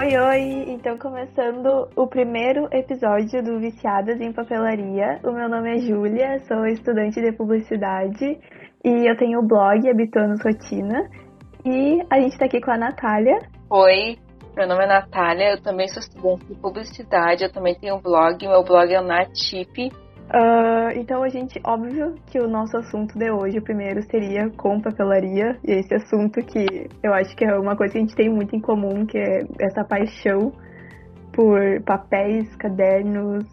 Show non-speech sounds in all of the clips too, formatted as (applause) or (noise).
Oi, oi! Então, começando o primeiro episódio do Viciadas em Papelaria. O meu nome é Júlia, sou estudante de publicidade e eu tenho o blog Habituanos Rotina. E a gente tá aqui com a Natália. Oi, meu nome é Natália, eu também sou estudante de publicidade, eu também tenho um blog, meu blog é o Natip. Uh, então a gente, óbvio que o nosso assunto de hoje, o primeiro, seria com papelaria. E esse assunto que eu acho que é uma coisa que a gente tem muito em comum, que é essa paixão por papéis, cadernos.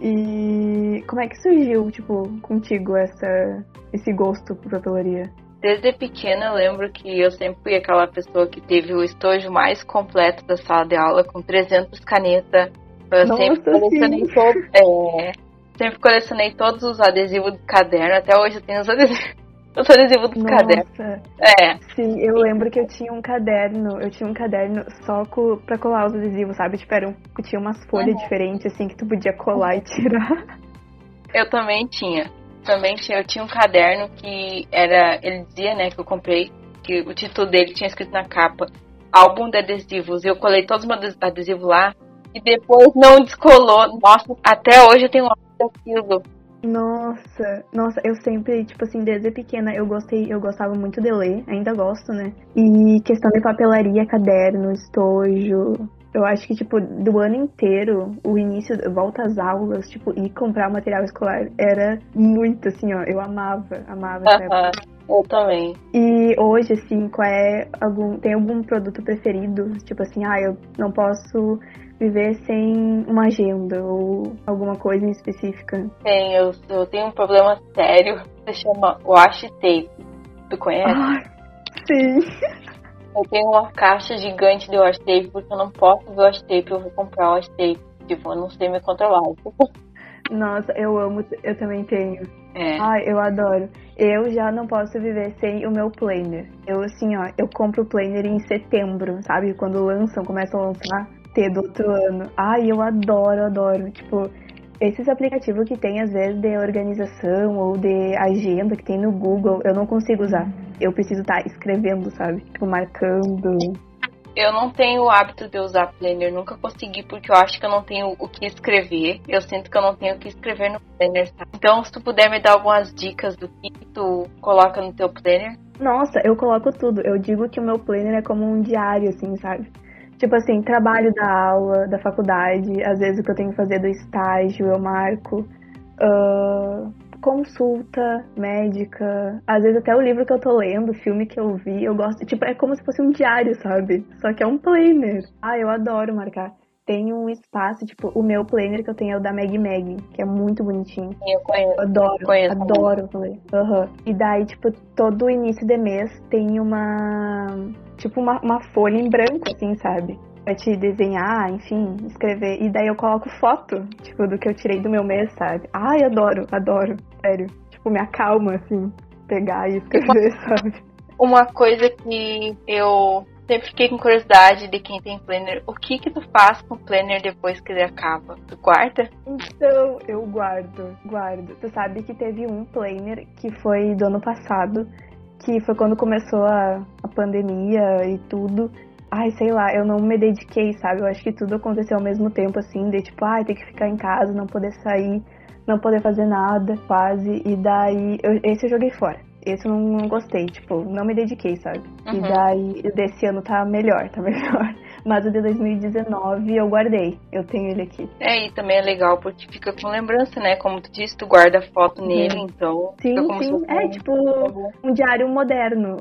E como é que surgiu, tipo, contigo essa, esse gosto por papelaria? Desde pequena eu lembro que eu sempre fui aquela pessoa que teve o estojo mais completo da sala de aula, com 300 canetas. Eu Nossa, sempre colecionei todo, é, sempre colecionei todos os adesivos do caderno. Até hoje eu tenho os adesivos, (laughs) os adesivos dos Nossa. cadernos. É, Sim, eu lembro que eu tinha um caderno, eu tinha um caderno só co, pra colar os adesivos, sabe? Tipo, era um, tinha umas folhas Uhum. diferentes, assim, que tu podia colar e tirar. eu também tinha. Também tinha, eu tinha um caderno que era, ele dizia, né, que eu comprei, que o título dele tinha escrito na capa, álbum de adesivos. E eu colei todos os meus adesivos lá e depois não descolou. Nossa, até hoje eu tenho um daquilo. Nossa, nossa, eu sempre, tipo assim, desde pequena eu gostei, eu gostava muito de ler, ainda gosto, né? E questão de papelaria, caderno, estojo. Eu acho que, tipo, do ano inteiro, o início, volta às aulas, tipo, ir comprar material escolar era muito, assim, ó, eu amava, amava essa época. Aham, eu também. E hoje, assim, qual é algum. Tem algum produto preferido? Tipo assim, ah, eu não posso viver sem uma agenda ou alguma coisa em específica. Tem, eu, eu tenho um problema sério, se chama washi tape. Tu conhece? Ai, sim. Eu tenho uma caixa gigante de washi tape porque eu não posso ver washi tape, eu vou comprar washi tape. Tipo, eu não sei me controlar. Nossa, eu amo, eu também tenho. É. Ai, eu adoro. Eu já não posso viver sem o meu planner. Eu, assim, ó, eu compro o planner em setembro, sabe? Quando lançam, começam a lançar, ter do outro ano. Ai, eu adoro, adoro. Tipo, esses aplicativos que tem, às vezes, de organização ou de agenda que tem no Google, eu não consigo usar. Eu preciso estar escrevendo, sabe? Tipo, marcando. Eu não tenho o hábito de usar planner, nunca consegui porque eu acho que eu não tenho o que escrever. Eu sinto que eu não tenho o que escrever no planner, sabe? Então, se tu puder me dar algumas dicas do que tu coloca no teu planner. Nossa, eu coloco tudo. Eu digo que o meu planner é como um diário, assim, sabe? Tipo assim, trabalho da aula, da faculdade, às vezes o que eu tenho que fazer do estágio, eu marco. Ah, consulta médica, às vezes até o livro que eu tô lendo, filme que eu vi, eu gosto. Tipo, é como se fosse um diário, sabe? Só que é um planner. Ah, eu adoro marcar. Tem um espaço, tipo, o meu planner que eu tenho é o da Meg Meg, que é muito bonitinho. Eu conheço. Adoro, Conheço adoro. Aham. E daí, tipo, todo início de mês tem uma. Tipo, uma, uma folha em branco, assim, sabe? Pra te desenhar, enfim, escrever. E daí eu coloco foto, tipo, do que eu tirei do meu mês, sabe? Ai, adoro, adoro. Sério. Tipo, me acalma, assim, pegar e escrever, (laughs) sabe? Uma coisa que eu sempre fiquei com curiosidade de quem tem planner, o que que tu faz com o planner depois que ele acaba? Tu guarda? Então, eu guardo, guardo. Tu sabe que teve um planner que foi do ano passado, que foi quando começou a, a pandemia e tudo. Ai, sei lá, eu não me dediquei, sabe? Eu acho que tudo aconteceu ao mesmo tempo, assim, de tipo, ai, ter que ficar em casa, não poder sair, não poder fazer nada, quase. E daí, eu- esse eu joguei fora. Esse eu não, não gostei, tipo, não me dediquei, sabe? E Uhum. daí, desse ano tá melhor, tá (laughs) melhor. Mas o de 2019 eu guardei, eu tenho ele aqui. É, e também é legal porque fica com lembrança, né? Como tu disse, tu guarda foto nele, então Uhum. Sim, sim. É um- tipo um diário moderno.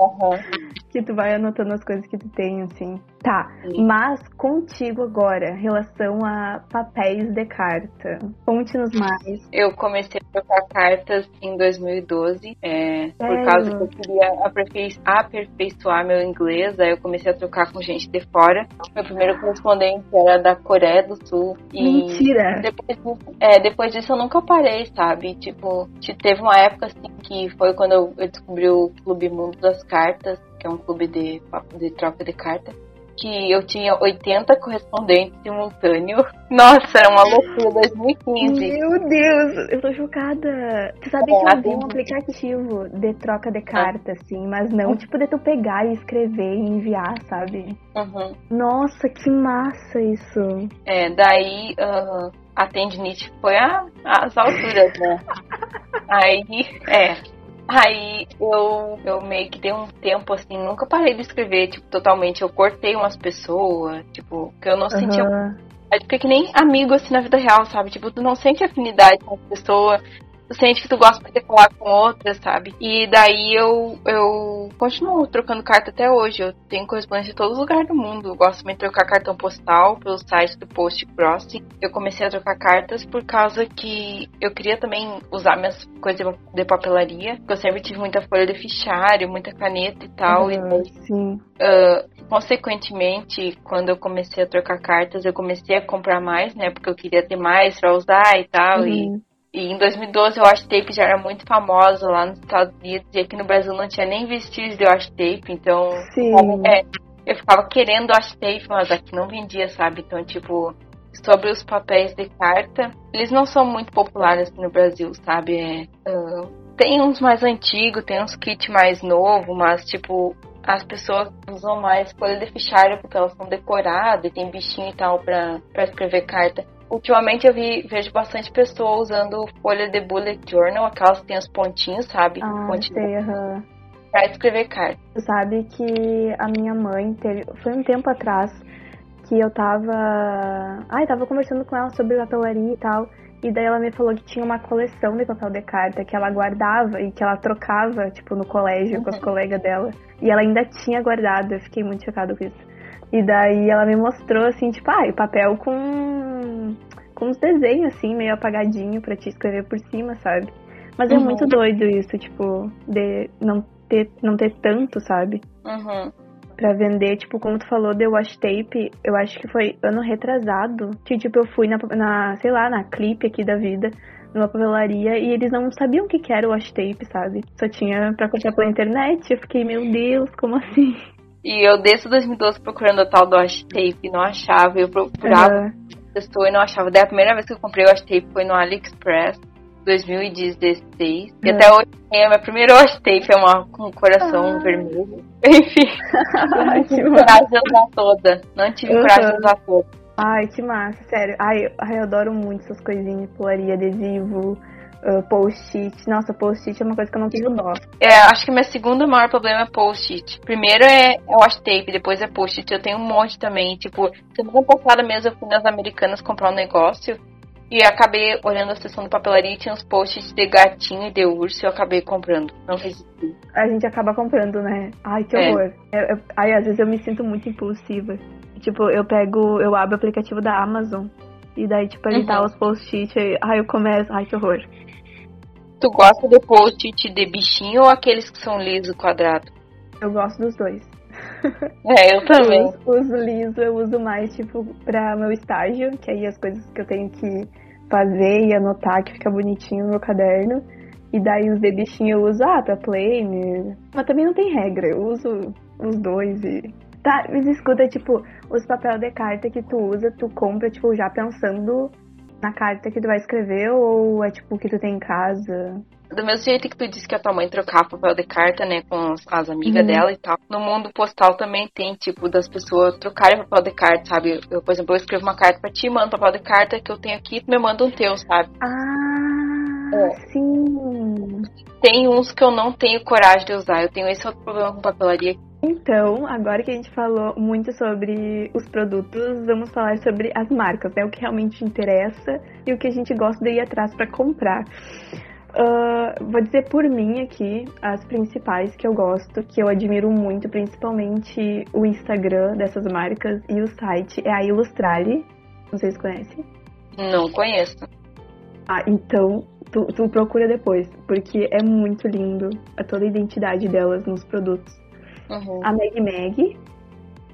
Aham. (laughs) que tu vai anotando as coisas que tu tem, assim. Tá, mas contigo agora, em relação a papéis de carta. Conte-nos mais. Eu comecei a trocar cartas em 2012, é, por causa que eu queria aperfei- aperfeiçoar meu inglês, aí eu comecei a trocar com gente de fora. Meu primeiro correspondente era da Coreia do Sul. Mentira! depois é, depois disso eu nunca parei, sabe? Tipo, te- teve uma época assim que foi quando eu, eu descobri o Clube Mundo das Cartas, que é um clube de, de troca de cartas. Que eu tinha 80 correspondentes simultâneos. Nossa, era uma loucura 2015. Meu Deus, eu tô chocada. Tu sabe É, que eu vi um aplicativo de troca de carta, assim, mas não Uhum. tipo de tu pegar e escrever e enviar, sabe? Uhum. Nossa, que massa isso. É, daí ah, a tendinite foi a, as alturas, né? (laughs) Aí, é. Aí eu, eu meio que dei um tempo assim, nunca parei de escrever, tipo, totalmente. Eu cortei umas pessoas, tipo, que eu não sentia Aham. É porque que nem amigo assim na vida real, sabe? Tipo, tu não sente afinidade com a pessoa, tu sente que tu gosta de falar com outra, sabe? E daí eu, eu continuo trocando carta até hoje. Eu tenho correspondência em todos os lugares do mundo. Eu gosto também de trocar cartão postal pelo site do Post Crossing. Eu comecei a trocar cartas por causa que eu queria também usar minhas coisas de papelaria. Porque eu sempre tive muita folha de fichário, muita caneta e tal. E Aham, daí Sim. ah, consequentemente, quando eu comecei a trocar cartas, eu comecei a comprar mais, né? Porque eu queria ter mais pra usar e tal. E, Uhum. e em 2012 eu Washi Tape já era muito famosa lá nos Estados Unidos. E aqui no Brasil não tinha nem vestígios de Washi Tape. Então, Sim. é, eu ficava querendo Washi Tape, mas aqui não vendia, sabe? Então, tipo, sobre os papéis de carta, eles não são muito populares aqui no Brasil, sabe? É, ah, tem uns mais antigos, tem uns kits mais novos, mas, tipo, as pessoas usam mais folha de fichário porque elas são decoradas e tem bichinho e tal pra, pra escrever carta. Ultimamente eu vi, vejo bastante pessoa usando folha de bullet journal, aquelas que tem os pontinhos, sabe? Ah, sei, aham. pra escrever carta. Sabe que a minha mãe teve. Foi um tempo atrás que eu tava. Ai, tava conversando com ela sobre papelaria e tal. E daí ela me falou que tinha uma coleção de papel de carta que ela guardava e que ela trocava, tipo, no colégio com as Uhum. colegas dela. E ela ainda tinha guardado, eu fiquei muito chocada com isso. E daí ela me mostrou assim, tipo, ah, papel com. Com uns desenhos, assim, meio apagadinho pra te escrever por cima, sabe? Mas é Uhum. muito doido isso, tipo, de não ter, não ter tanto, sabe? Uhum. Pra vender, tipo, como tu falou de wash tape, eu acho que foi ano retrasado, que tipo, eu fui na, na sei lá, na clipe aqui da vida, numa papelaria, e eles não sabiam o que que era o wash tape, sabe? Só tinha pra comprar pela internet, eu fiquei, meu Deus, como assim? E eu desde 2012 procurando a tal do Washi Tape, não achava. Eu procurava Aham. Pessoa e não achava. Daí a primeira vez que eu comprei o Washi Tape foi no AliExpress, 2016. E É. até hoje é a minha primeira Tape, é uma com um coração Ah. vermelho. (laughs) Enfim, não tive coragem de usar toda. Não tive Uhum. coragem de usar toda. Ai, que massa, sério. Ai, eu, ai, eu adoro muito essas coisinhas, polaria, adesivo, ah, post-it. Nossa, post-it é uma coisa que eu não tenho dó. É, acho que meu segundo maior problema é post-it. Primeiro é, é washi tape, depois é post-it. Eu tenho um monte também. Tipo, semana passada mesmo eu fui nas americanas comprar um negócio e acabei olhando a seção de papelaria e tinha uns post-its de gatinho e de urso e eu acabei comprando. Não resisti. A gente acaba comprando, né? Ai, que É. horror. Eu- eu- ai, às vezes eu me sinto muito impulsiva. Tipo, eu pego, eu abro o aplicativo da Amazon. E daí, tipo, ele tá Uhum. os post-it. aí- Ai, eu começo. Ai, que horror. Tu gosta de post-it de bichinho ou aqueles que são liso quadrado? Eu gosto dos dois. É, eu (laughs) também. Os, os liso eu uso mais, tipo, pra meu estágio, que aí as coisas que eu tenho que fazer e anotar, que fica bonitinho no meu caderno. E daí os de bichinho eu uso, ah, pra plane. Mas também não tem regra, eu uso os dois e. Tá, mas escuta, tipo, os papel de carta que tu usa, tu compra, tipo, já pensando na carta que tu vai escrever, ou é tipo o que tu tem em casa? Do mesmo jeito que tu disse que a tua mãe trocava papel de carta, né, com as, as amigas Uhum. dela e tal. No mundo postal também tem, tipo, das pessoas trocarem papel de carta, sabe? Eu, por exemplo, eu escrevo uma carta pra ti, mando papel de carta que eu tenho aqui, tu me manda um teu, sabe? Ah, É. sim. Tem uns que eu não tenho coragem de usar. Eu tenho esse outro problema com papelaria. Então, agora que a gente falou muito sobre os produtos, vamos falar sobre as marcas, né? O que realmente interessa e o que a gente gosta de ir atrás para comprar. Ah, vou dizer por mim aqui as principais que eu gosto, que eu admiro muito, principalmente o Instagram dessas marcas e o site é a Ilustrale. Não sei se conhece. Não conheço. Ah, então tu, tu procura depois, porque é muito lindo a toda a identidade delas nos produtos. Uhum. A Meg Meg,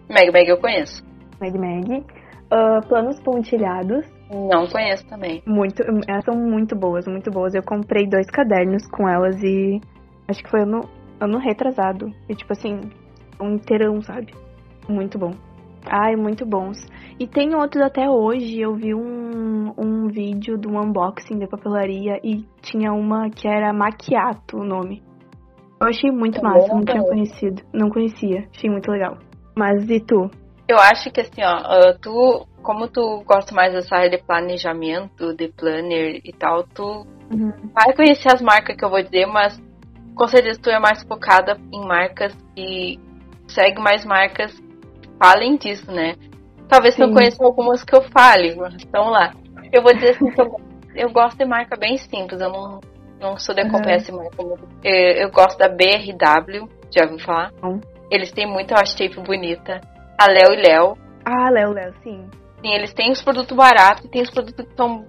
Meg Meg eu conheço. Meg Meg. Ah, planos pontilhados, Não conheço também. muito, elas são muito boas, muito boas. Eu comprei dois cadernos com elas e acho que foi ano, ano retrasado. E tipo assim, um inteirão, sabe? Muito bom. Ai, muito bons. E tem outros até hoje. Eu vi um, um vídeo de um unboxing de papelaria e tinha uma que era Maquiato o nome. Eu achei muito Também massa, não não tinha conhecido. Não conhecia, achei muito legal. Mas e tu? Eu acho que assim, ó, ah, tu, como tu gosta mais dessa área de planejamento, de planner e tal, tu Uhum. vai conhecer as marcas que eu vou dizer, mas com certeza tu é mais focada em marcas e segue mais marcas que falem disso, né? Talvez tu não Sim. conheça algumas que eu fale, mas vamos lá. Eu vou dizer assim que eu, eu gosto de marca bem simples, eu não, não sou Uhum. essa marca muito. Eu, eu gosto da BRW, já ouviu falar? Eles têm muita washi tape bonita. A Léo e Léo. Ah, Léo, Léo, sim. Sim, eles têm os produtos baratos e tem os produtos que estão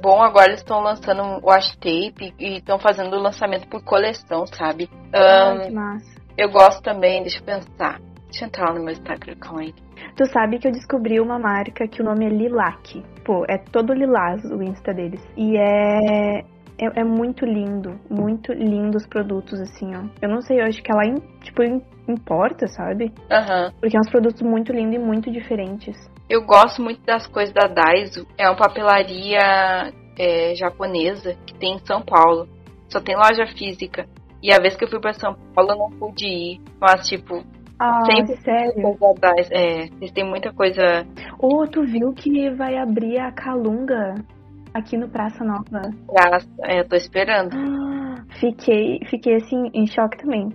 bom. Agora eles estão lançando washi tape e estão fazendo o lançamento por coleção, sabe? Ah, que massa. eu gosto também, deixa eu pensar. Deixa eu entrar no meu Instagram, calma aí. Tu sabe que eu descobri uma marca que o nome é Lilac. Pô, é todo lilás o Insta deles. E é, é. É muito lindo. Muito lindo os produtos, assim, ó. Eu não sei, eu acho que ela, tipo, im- importa, sabe? Aham. Porque é uns produtos muito lindos e muito diferentes. Eu gosto muito das coisas da Daiso. É uma papelaria é, japonesa que tem em São Paulo. Só tem loja física. E a vez que eu fui pra São Paulo eu não pude ir. Mas, tipo, Ah, Sempre sério? coisa. É, eles têm muita coisa Ô, tu viu que vai abrir a Calunga aqui no Praça Nova? graça. É, eu tô esperando. (gasps) Fiquei, fiquei assim, em choque também.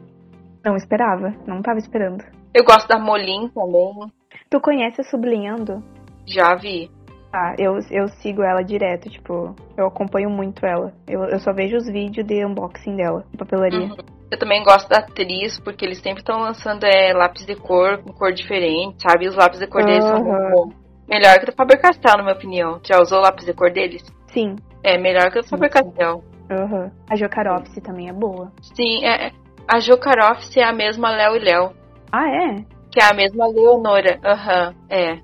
Não esperava, não tava esperando. Eu gosto da Molin também. Tu conhece a Sublinhando? Já vi. Ah, eu, eu sigo ela direto, tipo, eu acompanho muito ela. Eu, eu só vejo os vídeos de unboxing dela, de papelaria. Uhum. Eu também gosto da atriz, porque eles sempre estão lançando é, lápis de cor com cor diferente, sabe? E os lápis de cor deles são muito bons. Melhor que o da Faber-Castell, na minha opinião. Já usou o lápis de cor deles? Sim, É, melhor que o da Sim, Faber-Castell. aham. A Jocaropsy também é boa. Sim, é, é. a Jocaroff é a mesma Léo e Léo. Ah, é? Que é a mesma Leonora. Aham, é.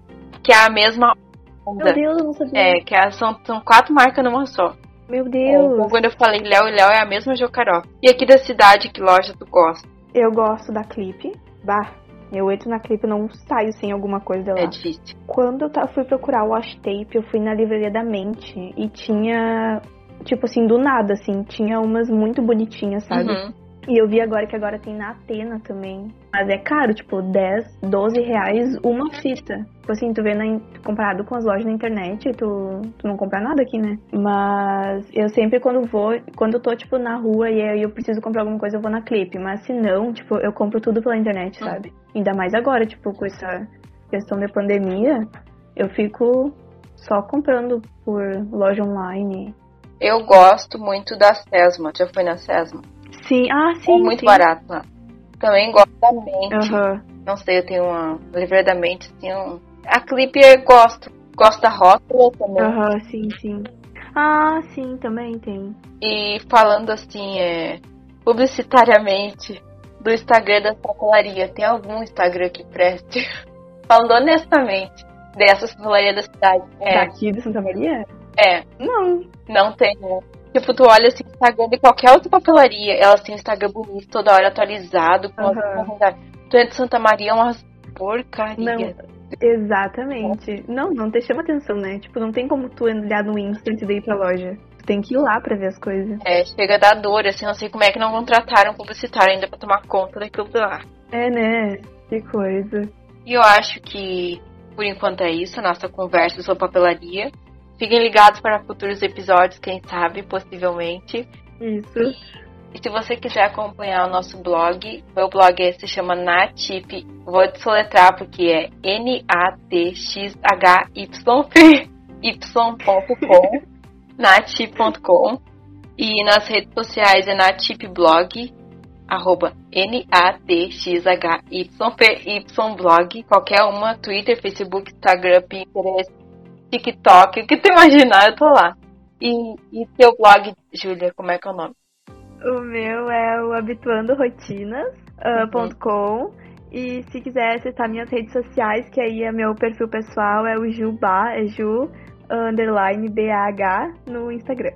Que é a mesma onda. Meu Deus, eu não sabia. É, que é- são, são quatro marcas numa só. Meu É, Deus. então, quando eu falei Léo e Léo, é a mesma Jocaroff. E aqui da cidade, que loja tu gosta? Eu gosto da Clipe. Bah, eu entro na Clipe e não saio sem alguma coisa dela. É difícil. Quando eu fui procurar o wash tape, eu fui na livraria da Mente e tinha, tipo assim, do nada, assim, tinha umas muito bonitinhas, sabe? Uhum. E eu vi agora que agora tem na Atena também. Mas é caro, tipo, 10, 12 reais uma fita. Tipo assim, tu vê na, comparado com as lojas na internet, tu, tu não compra nada aqui, né? Mas eu sempre quando vou, quando eu tô, tipo, na rua e aí eu preciso comprar alguma coisa, eu vou na Clip. Mas se não, tipo, eu compro tudo pela internet, sabe? Ainda mais agora, tipo, com essa questão de pandemia, eu fico só comprando por loja online. Eu gosto muito da Sesma. Já foi na Sesma? Sim, ah, É sim. muito sim. barato lá. Também gosto da Mente. Aham. Não sei, eu tenho uma livraria da Mente, assim, um... A Clip eu gosto. Gosto da Rótula também. Aham, sim, sim. Ah, sim, também tem. E falando assim, é, publicitariamente, do Instagram da papelaria, tem algum Instagram que preste? (laughs) falando honestamente, dessas papelarias da cidade. É, Daqui de Santa Maria? é, Não. não tem, né? Tipo, tu olha assim, Instagram de qualquer outra papelaria, elas têm Instagram bonito, toda hora atualizado, com as Aham. novidades. Tu entra em Santa Maria, é umas porcaria. Exatamente. Não, não te chama atenção, né? Tipo, não tem como tu olhar no Insta de ir pra loja. Tu tem que ir lá pra ver as coisas. É, chega a dar dor, assim, não sei como é que não contrataram um publicitário ainda pra tomar conta daquilo lá. É, né? Que coisa. E eu acho que por enquanto é isso, a nossa conversa sobre papelaria. Fiquem ligados para futuros episódios, quem sabe, possivelmente. Isso. E se você quiser acompanhar o nosso blog, meu blog é- se chama Natip. Vou te soletrar porque é N-A-T-X-H-Y-P-Y.com (laughs) natip.com e nas redes sociais é natipblog arroba N-A-T-X-H-Y-P-Y blog qualquer uma, Twitter, Facebook, Instagram, Pinterest, TikTok, o que tu imaginar eu tô lá. E, e teu blog, Júlia, como é que é o nome? O meu é o habituandorotinas.com e se quiser acessar minhas redes sociais, que aí é meu perfil pessoal, é o Juba, é Ju underline BAH no Instagram.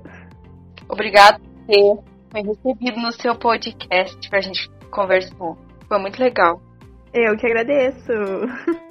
Obrigado por ter me recebido no seu podcast pra gente conversar. Foi muito legal. Eu que agradeço. (laughs)